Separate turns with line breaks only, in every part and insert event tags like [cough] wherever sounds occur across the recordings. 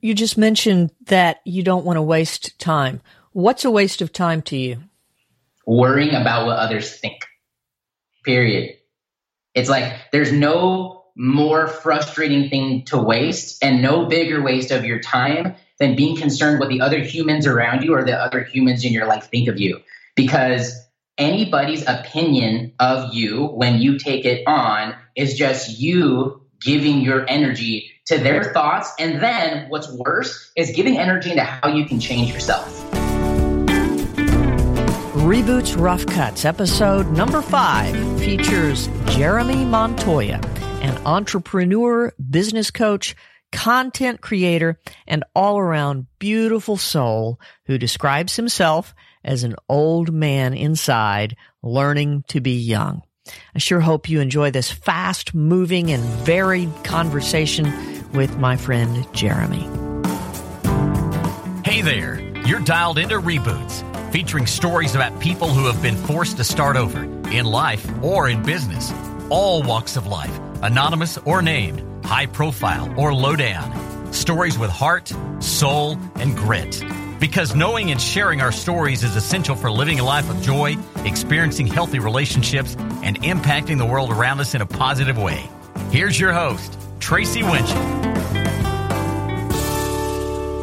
you just mentioned that you don't want to waste time. What's a waste of time to you?
Worrying about what others think. Period. It's like there's no more frustrating thing to waste and no bigger waste of your time than being concerned what the other humans around you or the other humans in your life think of you. Because anybody's opinion of you when you take it on is just you giving your energy to their thoughts. And then what's worse is giving energy into how you can change yourself.
Reboots Rough Cuts, episode number five, features Jeremy Montoya, an entrepreneur, business coach, content creator, and all around beautiful soul who describes himself as an old man inside learning to be young. I sure hope you enjoy this fast moving and varied conversation with my friend Jeremy.
Hey there, you're dialed into Reboots, featuring stories about people who have been forced to start over in life or in business, all walks of life, anonymous or named, high profile or low down. Stories with heart, soul, and grit. Because knowing and sharing our stories is essential for living a life of joy, experiencing healthy relationships, and impacting the world around us in a positive way. Here's your host, Tracy Winchell.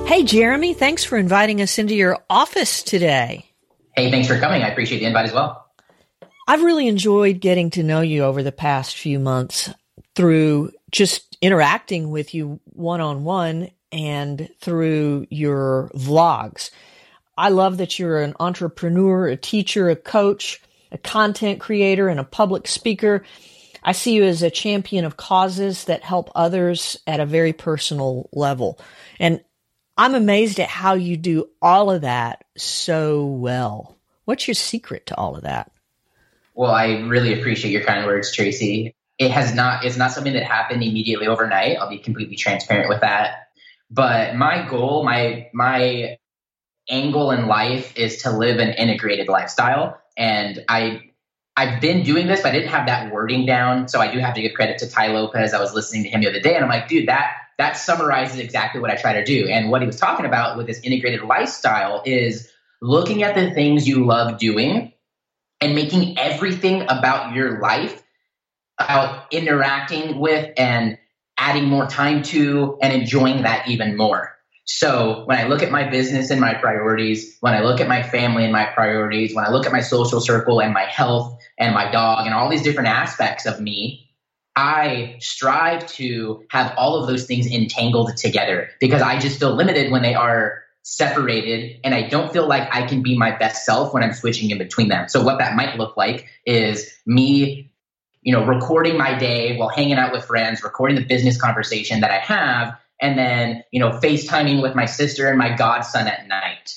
Hey, Jeremy, thanks for inviting us into your office today.
Hey, thanks for coming. I appreciate the invite as well.
I've really enjoyed getting to know you over the past few months through just interacting with you one on one and through your vlogs. I love that you're an entrepreneur, a teacher, a coach, a content creator, and a public speaker. I see you as a champion of causes that help others at a very personal level. And I'm amazed at how you do all of that so well. What's your secret to all of that?
Well, I really appreciate your kind words, Tracy. It has not, it's not something that happened immediately overnight. I'll be completely transparent with that. But my goal, my my angle in life is to live an integrated lifestyle. And I I've been doing this, but I didn't have that wording down. So I do have to give credit to Tai Lopez. I was listening to him the other day and I'm like, dude, that that summarizes exactly what I try to do. And what he was talking about with this integrated lifestyle is looking at the things you love doing and making everything about your life about interacting with and adding more time to and enjoying that even more. So when I look at my business and my priorities, when I look at my family and my priorities, when I look at my social circle and my health and my dog and all these different aspects of me, I strive to have all of those things entangled together because I just feel limited when they are separated and I don't feel like I can be my best self when I'm switching in between them. So what that might look like is me you know, recording my day while hanging out with friends, recording the business conversation that I have, and then, you know, FaceTiming with my sister and my godson at night.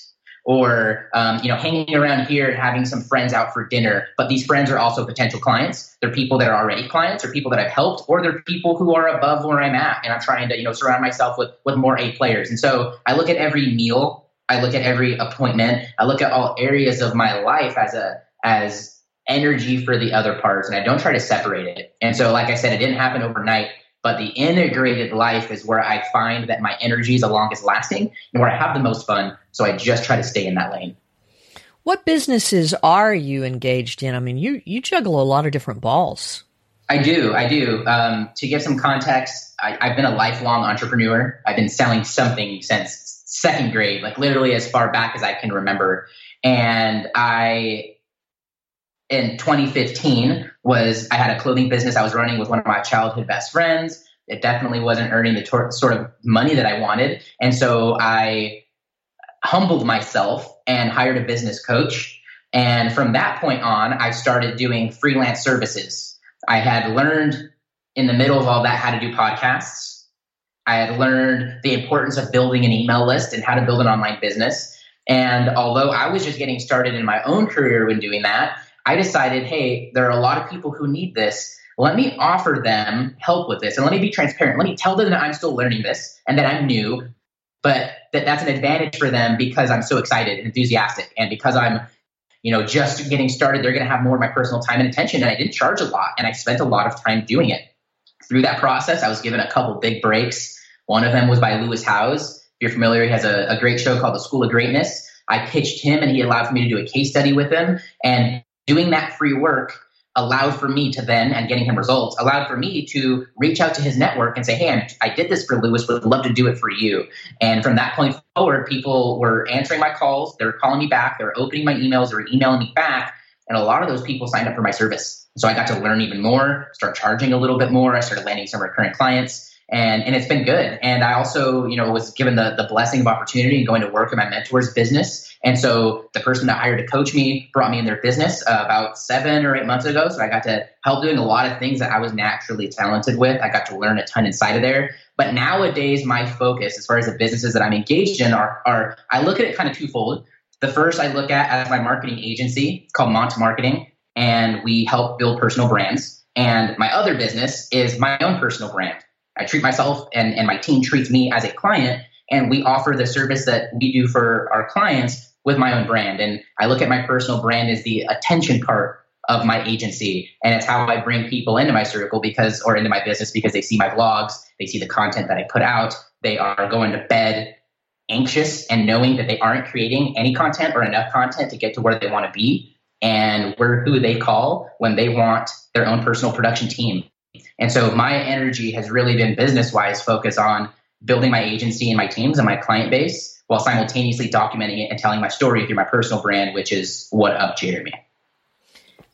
Or, um, you know, hanging around here and having some friends out for dinner. But these friends are also potential clients. They're people that are already clients or people that I've helped, or they're people who are above where I'm at. And I'm trying to, you know, surround myself with, with more A players. And so I look at every meal, I look at every appointment, I look at all areas of my life as a, as energy for the other parts and I don't try to separate it. And so, like I said, it didn't happen overnight, but the integrated life is where I find that my energy is the longest lasting and where I have the most fun. So I just try to stay in that lane.
What businesses are you engaged in? I mean, you, you juggle a lot of different balls.
I do. I do. Um, to give some context, I, I've been a lifelong entrepreneur. I've been selling something since second grade, like literally as far back as I can remember. And I in 2015 was I had a clothing business I was running with one of my childhood best friends. It definitely wasn't earning the tor- sort of money that I wanted. And so I humbled myself and hired a business coach. And from that point on, I started doing freelance services. I had learned in the middle of all that how to do podcasts. I had learned the importance of building an email list and how to build an online business. And although I was just getting started in my own career when doing that, I decided, hey, there are a lot of people who need this. Let me offer them help with this and let me be transparent. Let me tell them that I'm still learning this and that I'm new, but that that's an advantage for them because I'm so excited and enthusiastic and because I'm you know just getting started they're going to have more of my personal time and attention and I didn't charge a lot and I spent a lot of time doing it. Through that process I was given a couple big breaks. One of them was by Lewis Howes if you're familiar, he has a, a great show called The School of Greatness. I pitched him and he allowed for me to do a case study with him. And doing that free work allowed for me to then, and getting him results, allowed for me to reach out to his network and say, hey, I did this for Lewis, would love to do it for you. And from that point forward, people were answering my calls, they were calling me back, they were opening my emails, they were emailing me back. And a lot of those people signed up for my service. So I got to learn even more, start charging a little bit more. I started landing some recurring clients and and it's been good. And I also, you know, was given the the blessing of opportunity and going to work in my mentor's business. And so the person that hired to coach me brought me in their business uh, about seven or eight months ago. So I got to help doing a lot of things that I was naturally talented with. I got to learn a ton inside of there. But nowadays, my focus, as far as the businesses that I'm engaged in, are are I look at it kind of twofold. The first I look at as my marketing agency called Mont Marketing, and we help build personal brands. And my other business is my own personal brand. I treat myself and, and my team treats me as a client, and we offer the service that we do for our clients with my own brand. And I look at my personal brand as the attention part of my agency, and it's how I bring people into my circle because, or into my business because they see my vlogs, they see the content that I put out, they are going to bed anxious and knowing that they aren't creating any content or enough content to get to where they want to be. And we're who they call when they want their own personal production team and so my energy has really been business wise focused on building my agency and my teams and my client base while simultaneously documenting it and telling my story through my personal brand, which is what up Jeremy.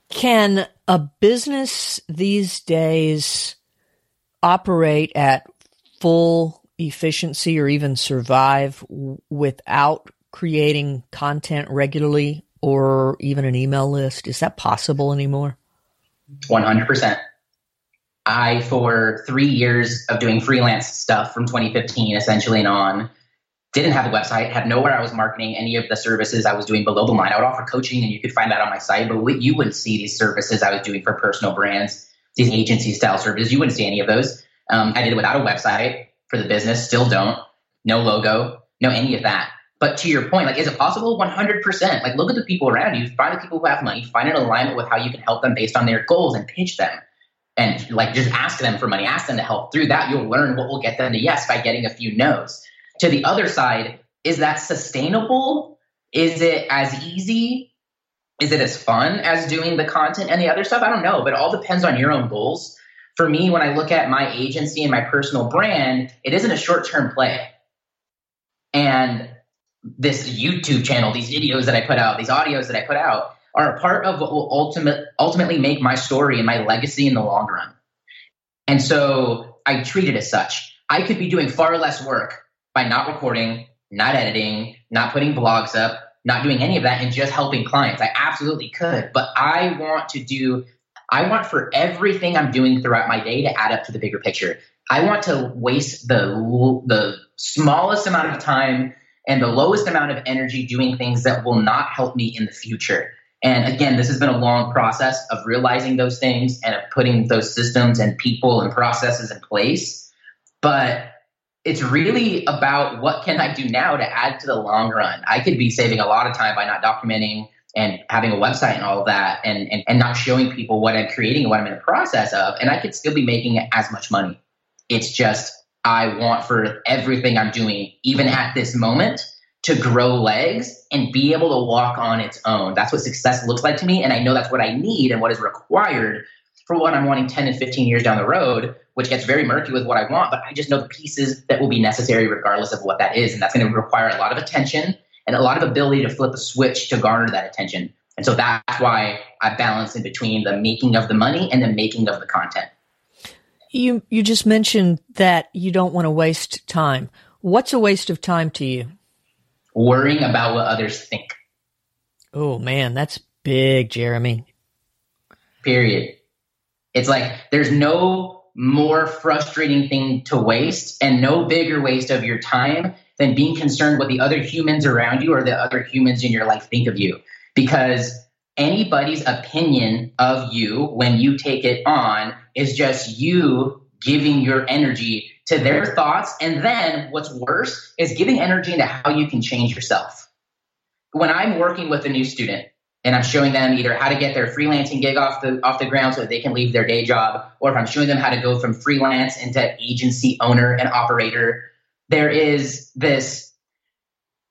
Can a business these days operate at full efficiency or even survive without creating content regularly or even an email list? Is that possible anymore?
100%. I, for three years of doing freelance stuff from 2015 essentially and on, didn't have a website, had nowhere I was marketing any of the services I was doing below the line. I would offer coaching and you could find that on my site, but you wouldn't see these services I was doing for personal brands, these agency style services. You wouldn't see any of those. Um, I did it without a website for the business, still don't. No logo, no any of that. But to your point, like, is it possible? 100%. Like, look at the people around you. Find the people who have money. Find an alignment with how you can help them based on their goals and pitch them and like just ask them for money, ask them to help. Through that, you'll learn what will get them to yes by getting a few no's. To the other side, is that sustainable? Is it as easy? Is it as fun as doing the content and the other stuff? I don't know, but it all depends on your own goals. For me, when I look at my agency and my personal brand, it isn't a short term play. And this YouTube channel, these videos that I put out, these audios that I put out, are a part of what will ultimate, ultimately make my story and my legacy in the long run. And so I treat it as such. I could be doing far less work by not recording, not editing, not putting blogs up, not doing any of that, and just helping clients. I absolutely could. But I want to do, I want for everything I'm doing throughout my day to add up to the bigger picture. I want to waste the, the smallest amount of time and the lowest amount of energy doing things that will not help me in the future. And again, this has been a long process of realizing those things and of putting those systems and people and processes in place. But it's really about what can I do now to add to the long run. I could be saving a lot of time by not documenting and having a website and all of that and, and, and not showing people what I'm creating and what I'm in the process of. And I could still be making as much money. It's just I want for everything I'm doing, even at this moment, to grow legs and be able to walk on its own. That's what success looks like to me. And I know that's what I need and what is required for what I'm wanting 10 and 15 years down the road, which gets very murky with what I want. But I just know the pieces that will be necessary regardless of what that is. And that's going to require a lot of attention and a lot of ability to flip a switch to garner that attention. And so that's why I balance in between the making of the money and the making of the content.
You you just mentioned that you don't want to waste time. What's a waste of time to you?
Worrying about what others think.
Oh man, that's big, Jeremy.
Period. It's like there's no more frustrating thing to waste and no bigger waste of your time than being concerned what the other humans around you or the other humans in your life think of you. Because anybody's opinion of you when you take it on is just you giving your energy to their thoughts. And then what's worse is giving energy into how you can change yourself. When I'm working with a new student and I'm showing them either how to get their freelancing gig off the off the ground so that they can leave their day job, or if I'm showing them how to go from freelance into agency owner and operator, there is this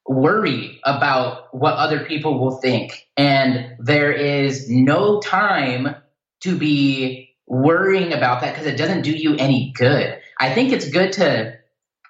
worry about what other people will think. And there is no time to be worrying about that because it doesn't do you any good. I think it's good to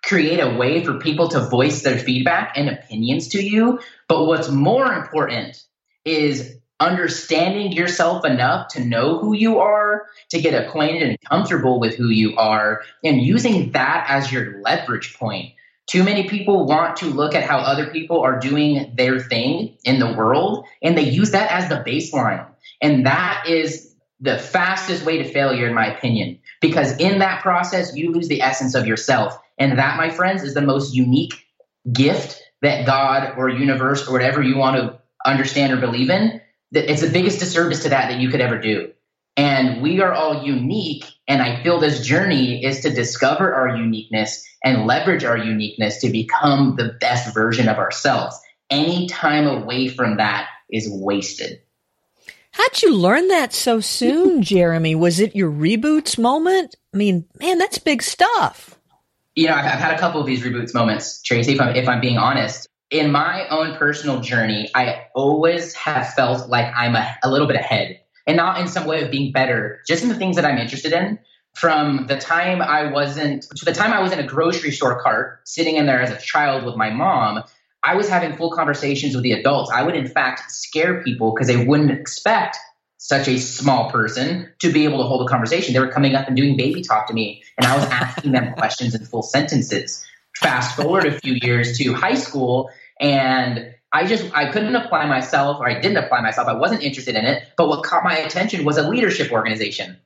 create a way for people to voice their feedback and opinions to you. But what's more important is understanding yourself enough to know who you are, to get acquainted and comfortable with who you are, and using that as your leverage point. Too many people want to look at how other people are doing their thing in the world, and they use that as the baseline. And that is the fastest way to failure, in my opinion, because in that process, you lose the essence of yourself. And that, my friends, is the most unique gift that God or universe or whatever you want to understand or believe in. It's the biggest disservice to that that you could ever do. And we are all unique. And I feel this journey is to discover our uniqueness and leverage our uniqueness to become the best version of ourselves. Any time away from that is wasted.
How'd you learn that so soon, [laughs] Jeremy? Was it your reboots moment? I mean, man, that's big stuff
you know, I've, I've, had a couple of these reboots moments, Tracy, if I'm, if I'm being honest. In my own personal journey, I always have felt like I'm a, a little bit ahead and not in some way of being better, just in the things that I'm interested in. From the time I wasn't, to the time I was in a grocery store cart, sitting in there as a child with my mom, I was having full conversations with the adults. I would, in fact, scare people because they wouldn't expect such a small person to be able to hold a conversation. They were coming up and doing baby talk to me, and I was asking them [laughs] questions in full sentences. Fast forward a few years to high school, and I just I couldn't apply myself, or I didn't apply myself. I wasn't interested in it. But what caught my attention was a leadership organization,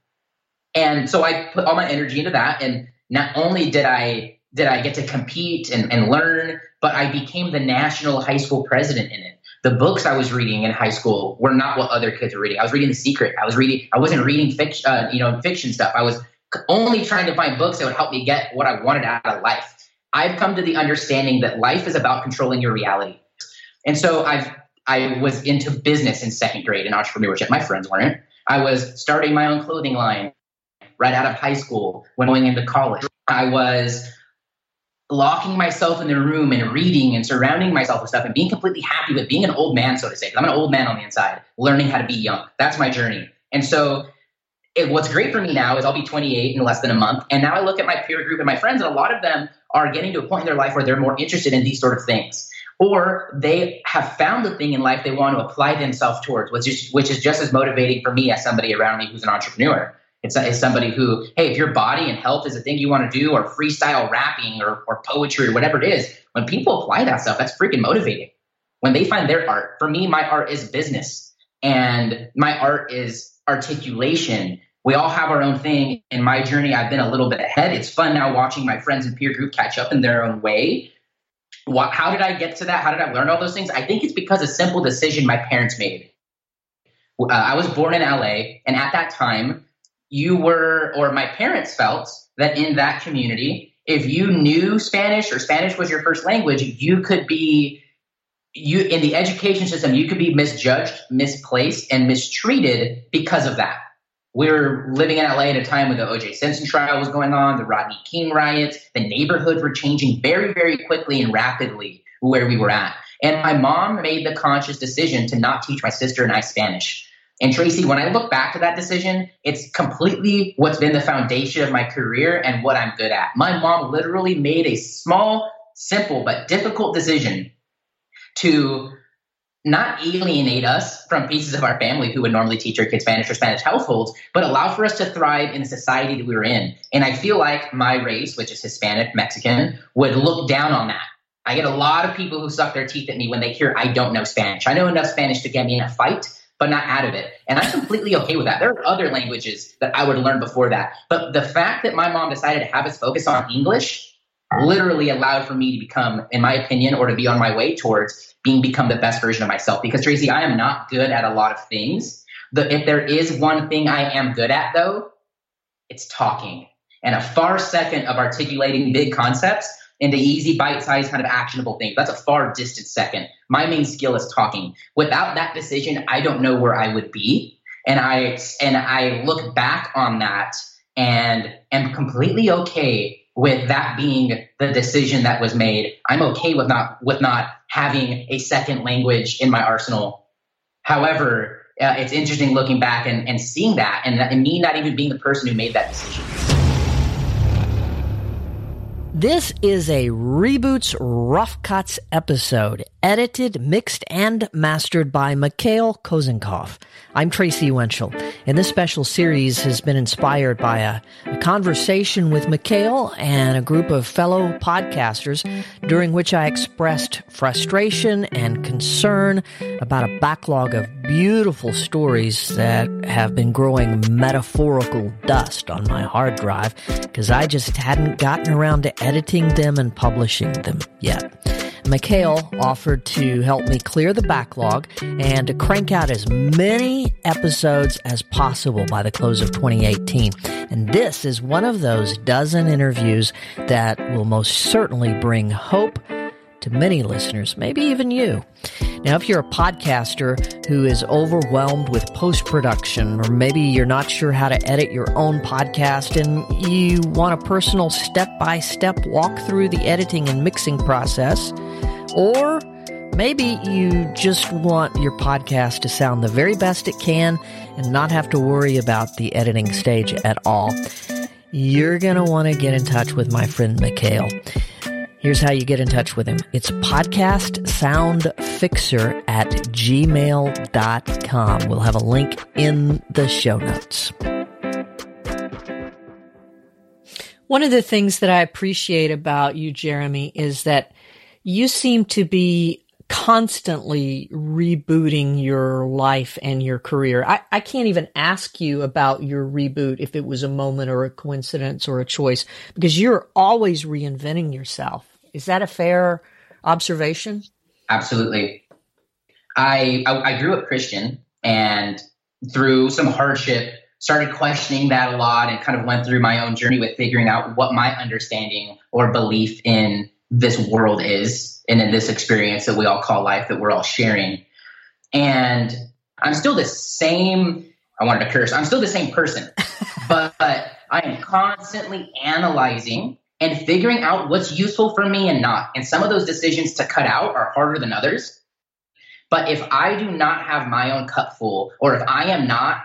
and so I put all my energy into that. And not only did I did I get to compete and, and learn, but I became the national high school president in it the books I was reading in high school were not what other kids were reading. I was reading The Secret. I was reading. I wasn't reading fiction, uh, you know, fiction stuff. I was only trying to find books that would help me get what I wanted out of life. I've come to the understanding that life is about controlling your reality, and so I've I was into business in second grade and entrepreneurship. My friends weren't. I was starting my own clothing line right out of high school when going into college. I was locking myself in the room and reading and surrounding myself with stuff and being completely happy with being an old man, so to say. I'm an old man on the inside, learning how to be young. That's my journey. And so, it, what's great for me now is I'll be 28 in less than a month. And now I look at my peer group and my friends, and a lot of them are getting to a point in their life where they're more interested in these sort of things. Or they have found the thing in life they want to apply themselves towards, which is, which is just as motivating for me as somebody around me who's an entrepreneur. It's, it's somebody who, hey, if your body and health is a thing you want to do, or freestyle rapping, or, or poetry, or whatever it is, when people apply that stuff, that's freaking motivating. When they find their art, for me, my art is business, and my art is articulation. We all have our own thing. In my journey, I've been a little bit ahead. It's fun now watching my friends and peer group catch up in their own way. What, how did I get to that? How did I learn all those things? I think it's because a simple decision my parents made. Uh, I was born in LA, and at that time, you were, or my parents felt that in that community, if you knew Spanish or Spanish was your first language, you could be you in the education system, you could be misjudged, misplaced, and mistreated because of that. We were living in LA at a time when the OJ Simpson trial was going on, the Rodney King riots, the neighborhoods were changing very, very quickly and rapidly where we were at. And my mom made the conscious decision to not teach my sister and I Spanish. And Tracy, when I look back to that decision, it's completely what's been the foundation of my career and what I'm good at. My mom literally made a small, simple, but difficult decision to not alienate us from pieces of our family who would normally teach our kids Spanish or Spanish households, but allow for us to thrive in the society that we were in. And I feel like my race, which is Hispanic, Mexican, would look down on that. I get a lot of people who suck their teeth at me when they hear I don't know Spanish. I know enough Spanish to get me in a fight, but not out of it. And I'm completely okay with that. There are other languages that I would learn before that. But the fact that my mom decided to have us focus on English literally allowed for me to become, in my opinion, or to be on my way towards being become the best version of myself. Because Tracy, I am not good at a lot of things. The, if there is one thing I am good at, though, it's talking. And a far second of articulating big concepts into easy, bite-sized, kind of actionable things. That's a far distant second. My main skill is talking. Without that decision, I don't know where I would be. And I and I look back on that and am completely okay with that being the decision that was made. I'm okay with not with not having a second language in my arsenal. However, uh, it's interesting looking back and, and seeing that and, and me not even being the person who made that decision.
This is a Reboots Rough Cuts episode, edited, mixed, and mastered by Mikhail Kozenkov. I'm Tracy Winchell, and this special series has been inspired by a, a, conversation with Mikhail and a group of fellow podcasters during which I expressed frustration and concern about a backlog of beautiful stories that have been growing metaphorical dust on my hard drive because I just hadn't gotten around to editing them and publishing them yet. Mikhail offered to help me clear the backlog and to crank out as many episodes as possible by the close of 2018. And this is one of those dozen interviews that will most certainly bring hope to many listeners, maybe even you. Now, if you're a podcaster who is overwhelmed with post production, or maybe you're not sure how to edit your own podcast and you want a personal step by step walk through the editing and mixing process, or maybe you just want your podcast to sound the very best it can and not have to worry about the editing stage at all, you're going to want to get in touch with my friend Mikhail. Here's how you get in touch with him. It's podcast podcastsoundfixer at gmail.com. We'll have a link in the show notes. One of the things that I appreciate about you, Jeremy, is that you seem to be constantly rebooting your life and your career. I, I can't even ask you about your reboot if it was a moment or a coincidence or a choice because you're always reinventing yourself. Is that a fair observation?
Absolutely. I, I, I grew up Christian and through some hardship started questioning that a lot and kind of went through my own journey with figuring out what my understanding or belief in this world is and in this experience that we all call life that we're all sharing. And I'm still the same, I wanted to curse, I'm still the same person, [laughs] but I am constantly analyzing and figuring out what's useful for me and not. And some of those decisions to cut out are harder than others. But if I do not have my own cup full, or if I am not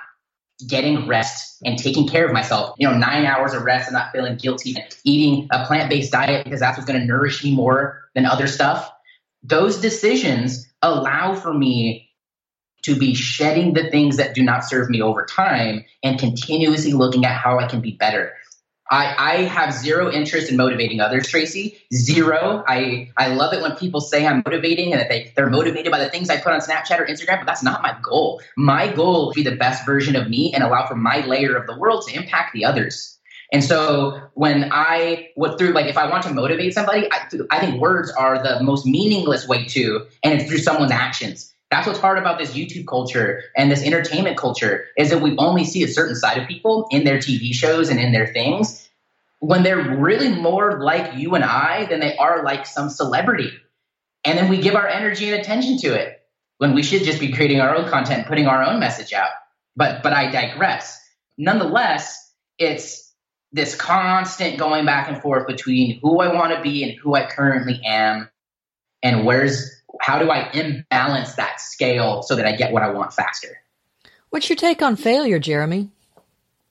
getting rest and taking care of myself, you know, nine hours of rest and not feeling guilty, eating a plant based diet because that's what's going to nourish me more than other stuff, those decisions allow for me to be shedding the things that do not serve me over time and continuously looking at how I can be better. I, I have zero interest in motivating others, Tracy. Zero. I, I love it when people say I'm motivating and that they, they're motivated by the things I put on Snapchat or Instagram, but that's not my goal. My goal is to be the best version of me and allow for my layer of the world to impact the others. And so when I went through, like, if I want to motivate somebody, I, I think words are the most meaningless way to, and it's through someone's actions. That's what's hard about this YouTube culture and this entertainment culture is that we only see a certain side of people in their TV shows and in their things when they're really more like you and I than they are like some celebrity. And then we give our energy and attention to it when we should just be creating our own content, putting our own message out. But but I digress. Nonetheless, it's this constant going back and forth between who I want to be and who I currently am and where's how do I imbalance that scale so that I get what I want faster?
What's your take on failure, Jeremy?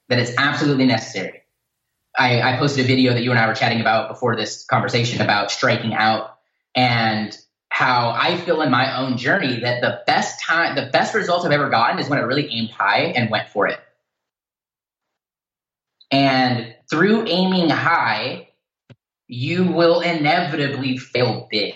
That it's absolutely necessary. I, I posted a video that you and I were chatting about before this conversation about striking out and how I feel in my own journey that the best time, the best results I've ever gotten is when I really aimed high and went for it. And through aiming high, you will inevitably fail big.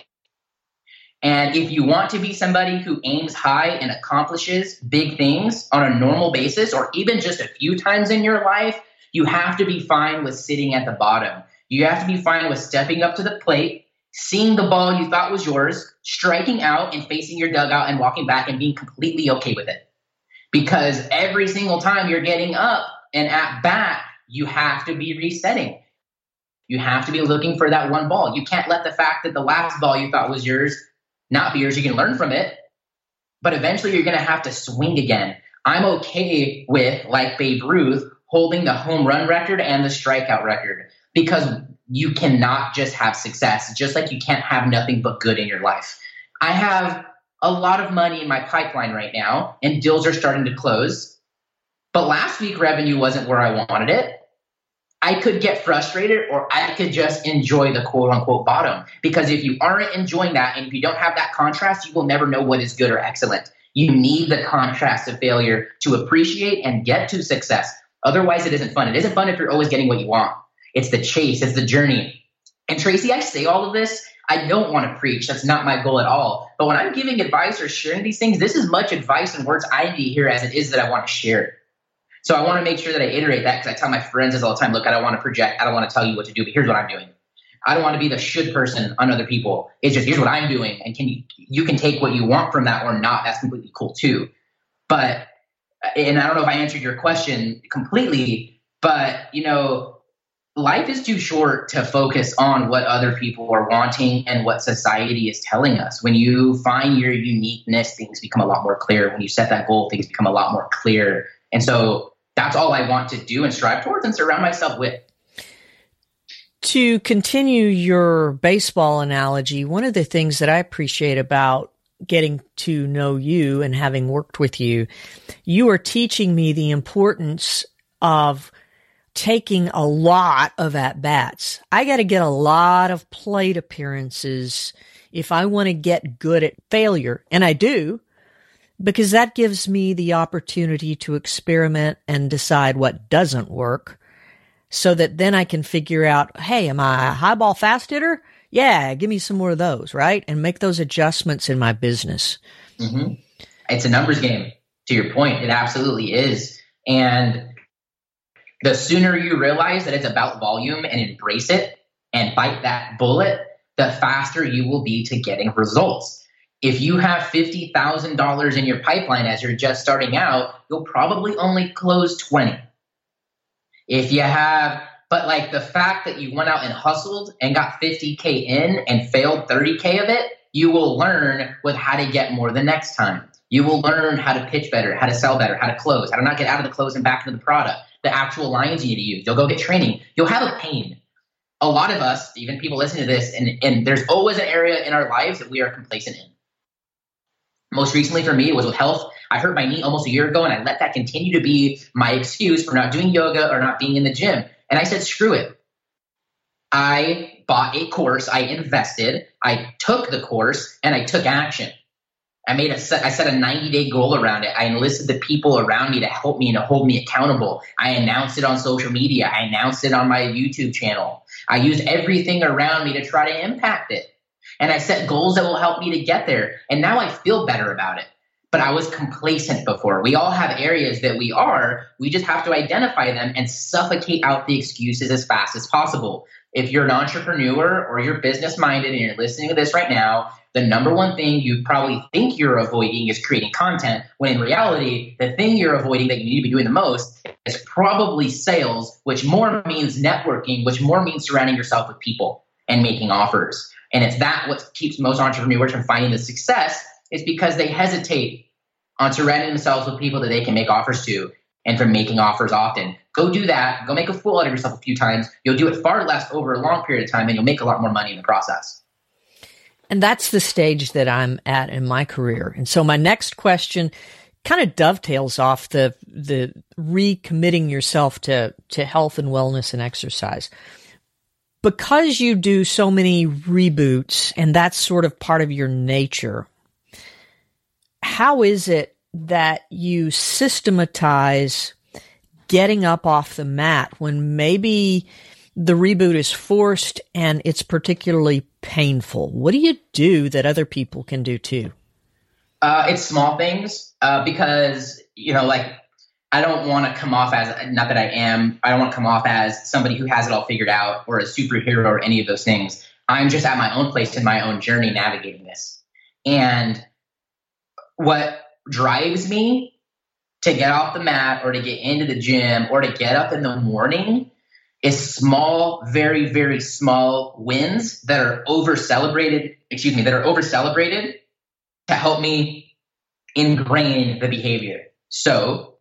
And if you want to be somebody who aims high and accomplishes big things on a normal basis, or even just a few times in your life, you have to be fine with sitting at the bottom. You have to be fine with stepping up to the plate, seeing the ball you thought was yours, striking out and facing your dugout and walking back and being completely okay with it. Because every single time you're getting up and at bat, you have to be resetting. You have to be looking for that one ball. You can't let the fact that the last ball you thought was yours not yours. You can learn from it, but eventually you're going to have to swing again. I'm okay with, like Babe Ruth, holding the home run record and the strikeout record because you cannot just have success, just like you can't have nothing but good in your life. I have a lot of money in my pipeline right now, and deals are starting to close. But last week, revenue wasn't where I wanted it. I could get frustrated or I could just enjoy the quote unquote bottom. Because if you aren't enjoying that and if you don't have that contrast, you will never know what is good or excellent. You need the contrast of failure to appreciate and get to success. Otherwise, it isn't fun. It isn't fun if you're always getting what you want. It's the chase, it's the journey. And Tracy, I say all of this. I don't want to preach. That's not my goal at all. But when I'm giving advice or sharing these things, this is much advice and words I need hear as it is that I want to share. So I want to make sure that I iterate that because I tell my friends this all the time. Look, I don't want to project. I don't want to tell you what to do, but here's what I'm doing. I don't want to be the should person on other people. It's just here's what I'm doing, and can you you can take what you want from that or not. That's completely cool too. But and I don't know if I answered your question completely, but you know, life is too short to focus on what other people are wanting and what society is telling us. When you find your uniqueness, things become a lot more clear. When you set that goal, things become a lot more clear. And so that's all I want to do and strive towards and surround myself with.
To continue your baseball analogy, one of the things that I appreciate about getting to know you and having worked with you, you are teaching me the importance of taking a lot of at bats. I got to get a lot of plate appearances if I want to get good at failure. And I do because that gives me the opportunity to experiment and decide what doesn't work so that then I can figure out, hey, am I a high ball fast hitter? Yeah, give me some more of those, right? And make those adjustments in my business.
Mm-hmm. It's a numbers game, to your point. It absolutely is. And the sooner you realize that it's about volume and embrace it and bite that bullet, the faster you will be to getting results. If you have $50,000 in your pipeline as you're just starting out, you'll probably only close 20. If you have, but like the fact that you went out and hustled and got 50K in and failed 30K of it, you will learn with how to get more the next time. You will learn how to pitch better, how to sell better, how to close, how to not get out of the close and back into the product, the actual lines you need to use. You'll go get training. You'll have a pain. A lot of us, even people listening to this, and, and there's always an area in our lives that we are complacent in. Most recently for me, it was with health. I hurt my knee almost a year ago, and I let that continue to be my excuse for not doing yoga or not being in the gym. And I said, screw it. I bought a course, I invested, I took the course, and I took action. I made a set, I set a 90 day goal around it. I enlisted the people around me to help me and to hold me accountable. I announced it on social media. I announced it on my YouTube channel. I used everything around me to try to impact it. And I set goals that will help me to get there. And now I feel better about it. But I was complacent before. We all have areas that we are. We just have to identify them and suffocate out the excuses as fast as possible. If you're an entrepreneur or you're business minded and you're listening to this right now, the number one thing you probably think you're avoiding is creating content, when in reality, the thing you're avoiding that you need to be doing the most is probably sales, which more means networking, which more means surrounding yourself with people and making offers. And it's that what keeps most entrepreneurs from finding the success is because they hesitate on surrounding themselves with people that they can make offers to and from making offers often. Go do that. Go make a fool out of yourself a few times. You'll do it far less over a long period of time and you'll make a lot more money in the process.
And that's the stage that I'm at in my career. And so my next question kind of dovetails off the the recommitting yourself to to health and wellness and exercise because you do so many reboots and that's sort of part of your nature, how is it that you systematize getting up off the mat when maybe the reboot is forced and it's particularly painful? What do you do that other people can do too?
Uh, it's small things uh, because, you know, like I don't want to come off as not that I am. I don't want to come off as somebody who has it all figured out or a superhero or any of those things. I'm just at my own place in my own journey navigating this. And what drives me to get off the mat or to get into the gym or to get up in the morning is small, very, very small wins that are over celebrated, excuse me, that are over celebrated to help me ingrain the behavior. So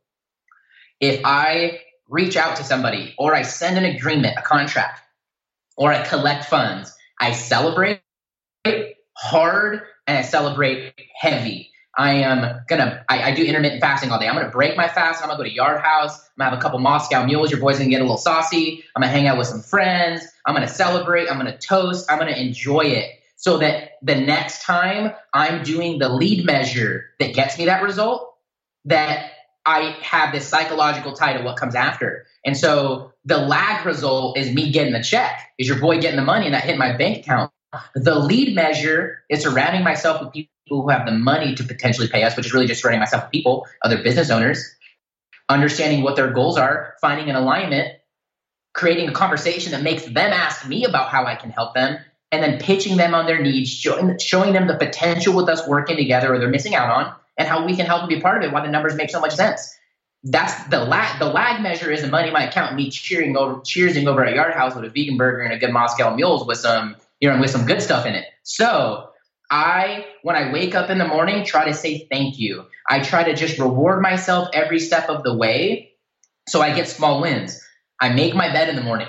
if I reach out to somebody or I send an agreement, a contract, or I collect funds. I celebrate hard and I celebrate heavy. I am gonna I, I, do intermittent fasting all day. I'm gonna break my fast. I'm gonna go to Yard House. I'm gonna have a couple Moscow mules. Your boy's gonna get a little saucy. I'm gonna hang out with some friends. I'm gonna celebrate. I'm gonna toast. I'm gonna enjoy it so that the next time I'm doing the lead measure that gets me that result, that I have this psychological tie to what comes after. And so the lag result is me getting the check, is your boy getting the money and that hit my bank account. The lead measure is surrounding myself with people who have the money to potentially pay us, which is really just surrounding myself with people, other business owners, understanding what their goals are, finding an alignment, creating a conversation that makes them ask me about how I can help them, and then pitching them on their needs, showing, showing them the potential with us working together or they're missing out on, and how we can help them be part of it, why the numbers make so much sense. That's the lag. The lag measure is the money in my account. Me cheering over, cheersing over a Yard House with a vegan burger and a good Moscow mules with some, you know, with some good stuff in it. So I, when I wake up in the morning, try to say thank you. I try to just reward myself every step of the way, so I get small wins. I make my bed in the morning.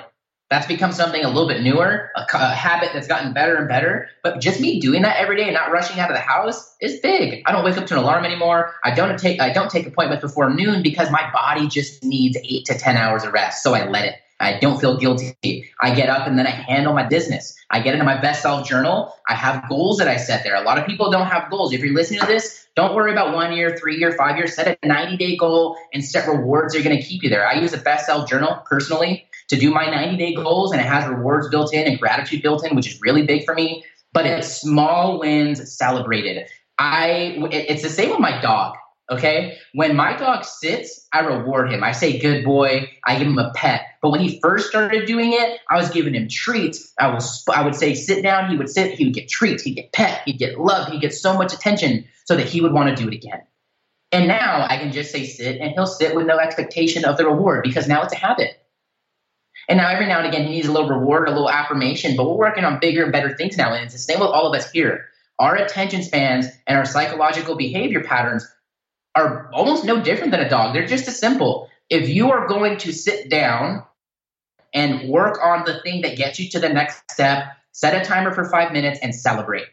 That's become something a little bit newer, a, a, habit that's gotten better and better. But just me doing that every day and not rushing out of the house is big. I don't wake up to an alarm anymore. I don't take I don't take appointments before noon because my body just needs eight to ten hours of rest. So I let it. I don't feel guilty. I get up and then I handle my business. I get into my best self journal. I have goals that I set there. A lot of people don't have goals. If you're listening to this, don't worry about one year, three year, five years. Set a 90 day goal and set rewards are going to keep you there. I use a best self journal personally to do my 90 day goals and it has rewards built in and gratitude built in, which is really big for me. But it's small wins celebrated. I it's the same with my dog. Okay, when my dog sits, I reward him. I say, "Good boy." I give him a pet. But when he first started doing it, I was giving him treats. I was I would say, "Sit down." He would sit. He would get treats. He'd get pet. He'd get love. He'd get so much attention so that he would want to do it again. And now I can just say, "Sit," and he'll sit with no expectation of the reward because now it's a habit. And now every now and again he needs a little reward, a little affirmation, but we're working on bigger and better things now. And it's the same with all of us here. Our attention spans and our psychological behavior patterns are almost no different than a dog. They're just as simple. If you are going to sit down and work on the thing that gets you to the next step, set a timer for five minutes and celebrate.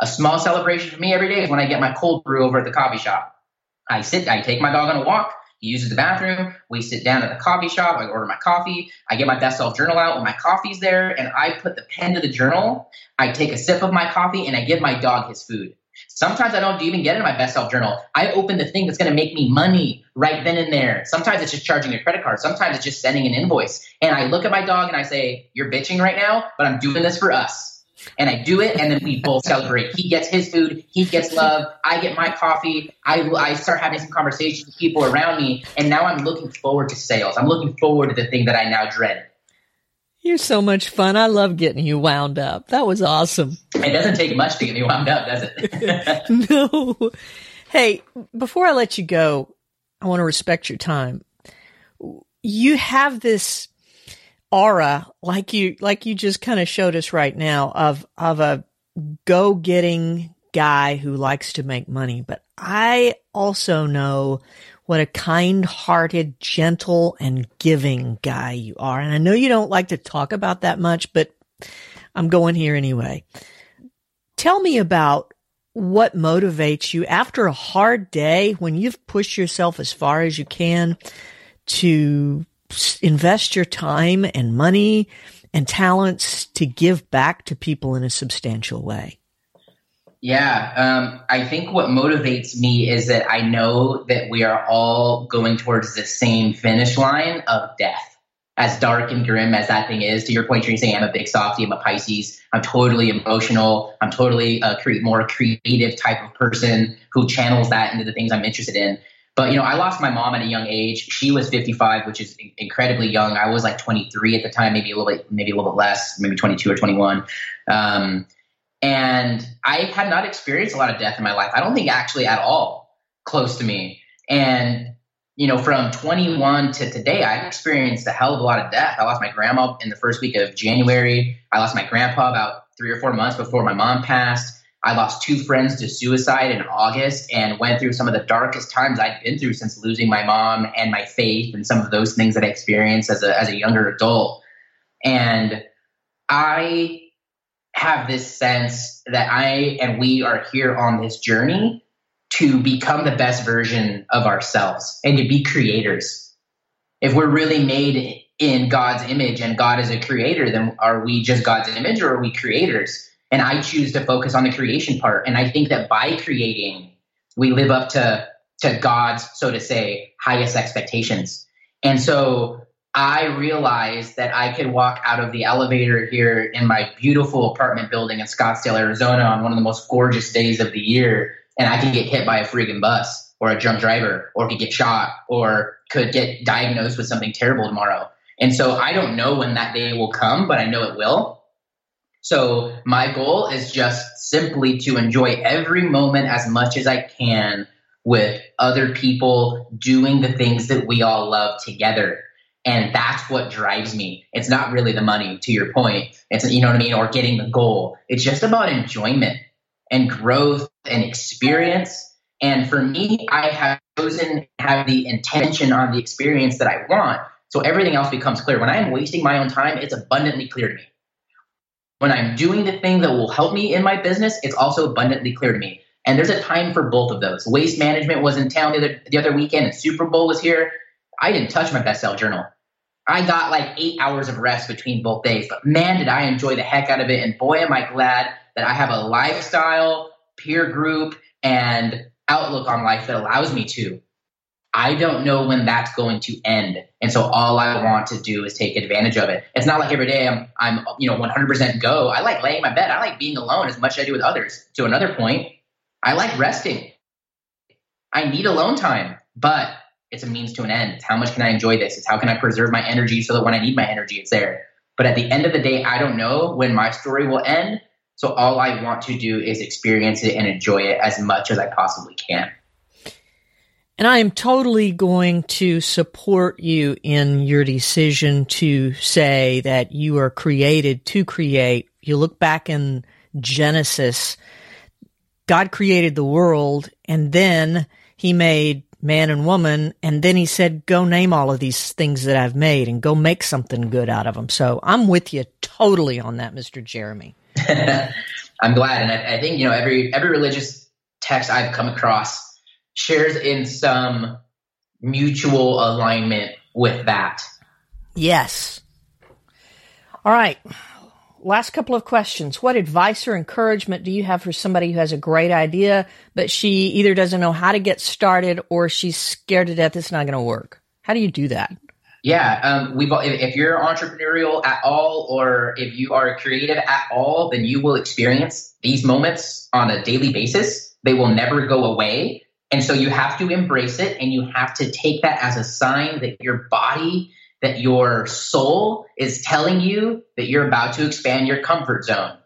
A small celebration for me every day is when I get my cold brew over at the coffee shop. I sit, I take my dog on a walk, uses the bathroom. We sit down at the coffee shop. I order my coffee. I get my best self journal out when my coffee's there, and I put the pen to the journal. I take a sip of my coffee, and I give my dog his food. Sometimes I don't even get into my best self journal. I open the thing that's going to make me money right then and there. Sometimes it's just charging a credit card. Sometimes it's just sending an invoice. And I look at my dog and I say, You're bitching right now, but I'm doing this for us and I do it, and then we both celebrate. He gets his food, he gets love, I get my coffee. I, I start having some conversations with people around me, and now I'm looking forward to sales. I'm looking forward to the thing that I now dread.
You're so much fun. I love getting you wound up. That was awesome.
It doesn't take much to get me wound up, does it? [laughs] [laughs]
no. Hey, before I let you go, I want to respect your time. You have this aura like you like you just kind of showed us right now of of a go-getting guy who likes to make money. But i also know what a kind-hearted gentle and giving guy you are. And i know you don't like to talk about that much but i'm going here anyway. Tell me about what motivates you after a hard day when you've pushed yourself as far as you can to invest your time and money and talents to give back to people in a substantial way?
Yeah, um, I think what motivates me is that I know that we are all going towards the same finish line of death. As dark and grim as that thing is, to your point, you're saying I'm a big softy, I'm a Pisces, I'm totally emotional, I'm totally a cre- more creative type of person who channels that into the things I'm interested in. But you know, I lost my mom at a young age. She was 55, which is incredibly young. I was like 23 at the time, maybe a little bit, maybe a little bit less, maybe 22 or 21. Um, and I had not experienced a lot of death in my life. I don't think actually at all close to me. And you know, from 21 to today, I've experienced a hell of a lot of death. I lost my grandma in the first week of January. I lost my grandpa about three or four months before my mom passed. I lost two friends to suicide in August and went through some of the darkest times I'd been through since losing my mom and my faith and some of those things that I experienced as a, as a younger adult. And I have this sense that I and we are here on this journey to become the best version of ourselves and to be creators. If we're really made in God's image and God is a creator, then are we just God's image or are we creators? And I choose to focus on the creation part. And I think that by creating, we live up to, to God's, so to say, highest expectations. And so I realized that I could walk out of the elevator here in my beautiful apartment building in Scottsdale, Arizona on one of the most gorgeous days of the year, and I could get hit by a freaking bus or a drunk driver or could get shot or could get diagnosed with something terrible tomorrow. And so I don't know when that day will come, but I know it will. So my goal is just simply to enjoy every moment as much as I can with other people doing the things that we all love together. And that's what drives me. It's not really the money, to your point. It's, you know what I mean? Or getting the goal. It's just about enjoyment and growth and experience. And for me, I have chosen have the intention on the experience that I want. So everything else becomes clear. When I am wasting my own time, it's abundantly clear to me. When I'm doing the thing that will help me in my business, it's also abundantly clear to me. And there's a time for both of those. Waste management was in town the other, the other weekend, and Super Bowl was here. I didn't touch my BestSelf Journal. I got like eight hours of rest between both days, but man, did I enjoy the heck out of it. And boy, am I glad that I have a lifestyle, peer group, and outlook on life that allows me to. I don't know when that's going to end. And so all I want to do is take advantage of it. It's not like every day I'm, I'm, you know, 100% go. I like laying in my bed. I like being alone as much as I do with others. To another point, I like resting. I need alone time, but it's a means to an end. It's how much can I enjoy this? It's how can I preserve my energy so that when I need my energy, it's there. But at the end of the day, I don't know when my story will end. So all I want to do is experience it and enjoy it as much as I possibly can.
And I am totally going to support you in your decision to say that you are created to create. You look back in Genesis, God created the world and then he made man and woman. And then he said, go name all of these things that I've made and go make something good out of them. So I'm with you totally on that, Mr. Jeremy. [laughs]
I'm glad. And I, I think, you know, every, every religious text I've come across shares in some mutual alignment with that.
Yes. All right last couple of questions. What advice or encouragement do you have for somebody who has a great idea, but she either doesn't know how to get started or she's scared to death it's not going to work? How do you do that?
Yeah, um, we've if you're entrepreneurial at all, or if you are creative at all, then you will experience these moments on a daily basis. They will never go away, and so you have to embrace it, and you have to take that as a sign that your body that your soul is telling you that you're about to expand your comfort zone.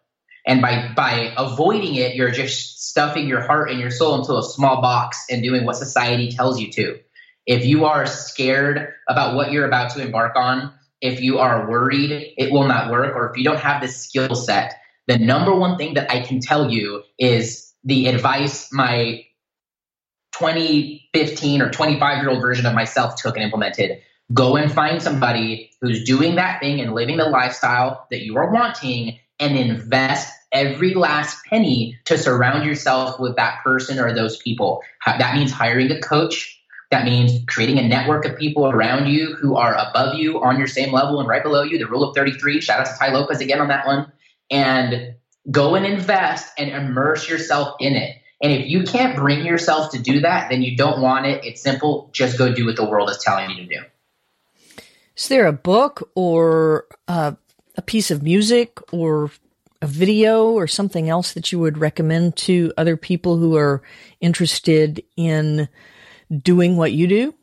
And by, by avoiding it, you're just stuffing your heart and your soul into a small box and doing what society tells you to. If you are scared about what you're about to embark on, if you are worried it will not work, or if you don't have the skill set, the number one thing that I can tell you is the advice my 2015 or 25 year old version of myself took and implemented Go and find somebody who's doing that thing and living the lifestyle that you are wanting and invest every last penny to surround yourself with that person or those people. That means hiring a coach. That means creating a network of people around you who are above you, on your same level, and right below you. The rule of 33. Shout out to Tai Lopez again on that one. And go and invest and immerse yourself in it. And if you can't bring yourself to do that, then you don't want it. It's simple. Just go do what the world is telling you to do.
Is there a book or uh, a piece of music or a video or something else that you would recommend to other people who are interested in doing what you do?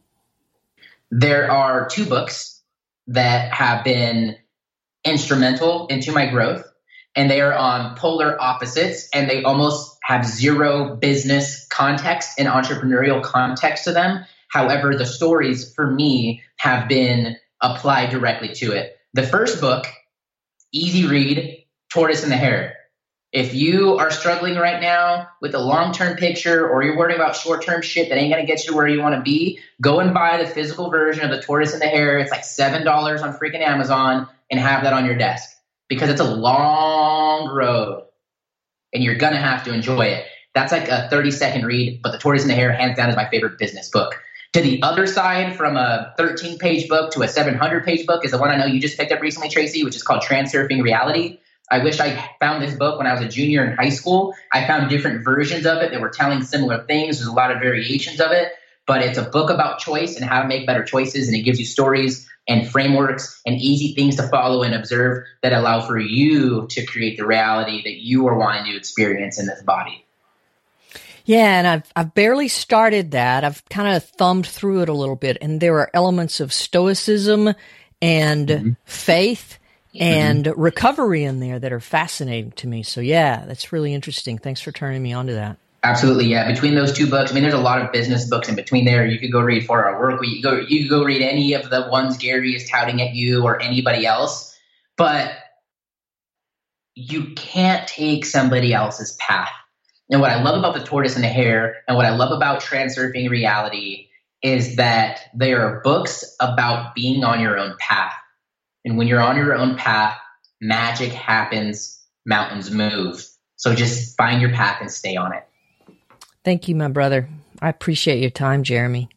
There are two books that have been instrumental into my growth, and they are on polar opposites, and they almost have zero business context and entrepreneurial context to them. However, the stories for me have been applied directly to it. The first book, easy read, Tortoise and the Hare. If you are struggling right now with a long term picture or you're worrying about short term shit that ain't to get you where you want to be, go and buy the physical version of The Tortoise and the Hare. It's like $7 on freaking Amazon and have that on your desk. because it's a long road and you're to have to enjoy it. That's like a 30 second read, but The Tortoise and the Hare, hands down, is my favorite business book. To the other side, from a 13 page book to a 700 page book, is the one I know you just picked up recently, Tracy, which is called Transurfing Reality. I wish I found this book when I was a junior in high school. I found different versions of it that were telling similar things. There's a lot of variations of it, but it's a book about choice and how to make better choices. And it gives you stories and frameworks and easy things to follow and observe that allow for you to create the reality that you are wanting to experience in this body.
Yeah, and I've I've barely started that. I've kind of thumbed through it a little bit, and there are elements of stoicism and mm-hmm. faith and mm-hmm. recovery in there that are fascinating to me. So yeah, that's really interesting. Thanks for turning me on to that.
Absolutely, yeah. Between those two books, I mean, there's a lot of business books in between there. You could go read Four Hour Work. You go, you could go read any of the ones Gary is touting at you or anybody else, but you can't take somebody else's path. And what I love about the tortoise and the hare, and what I love about transurfing reality, is that they are books about being on your own path. And when you're on your own path, magic happens, mountains move. So just find your path and stay on it.
Thank you, my brother. I appreciate your time, Jeremy.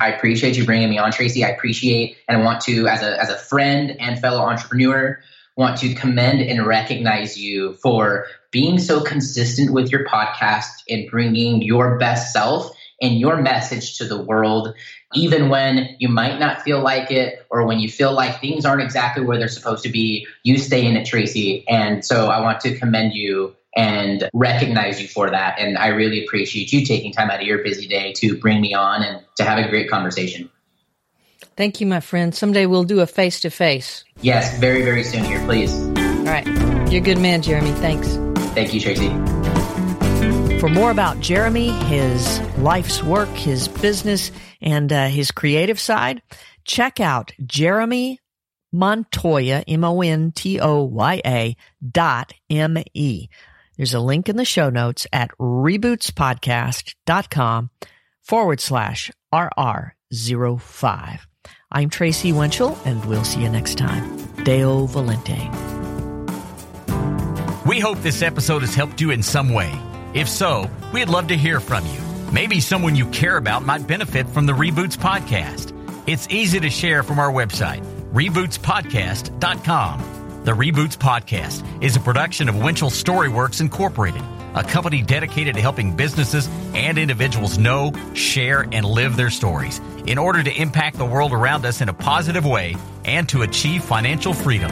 I appreciate you bringing me on, Tracy. I appreciate and want to, as a, as a friend and fellow entrepreneur, want to commend and recognize you for being so consistent with your podcast and bringing your best self and your message to the world, even when you might not feel like it or when you feel like things aren't exactly where they're supposed to be. You stay in it, Tracy. And so I want to commend you and recognize you for that. And I really appreciate you taking time out of your busy day to bring me on and to have a great conversation.
Thank you, my friend. Someday we'll do a face to face.
Yes, very, very soon here, please.
All right. You're a good man, Jeremy. Thanks.
Thank you, Tracy.
For more about Jeremy, his life's work, his business, and uh, his creative side, check out Jeremy Montoya, M-O-N-T-O-Y-A dot M-E. There's a link in the show notes at rebootspodcast.com forward slash RR05. I'm Tracy Winchell, and we'll see you next time. Deo volente.
We hope this episode has helped you in some way. If so, we'd love to hear from you. Maybe someone you care about might benefit from the Reboots podcast. It's easy to share from our website, rebootspodcast.com. The Reboots Podcast is a production of Winchell Storyworks Incorporated, a company dedicated to helping businesses and individuals know, share, and live their stories in order to impact the world around us in a positive way and to achieve financial freedom.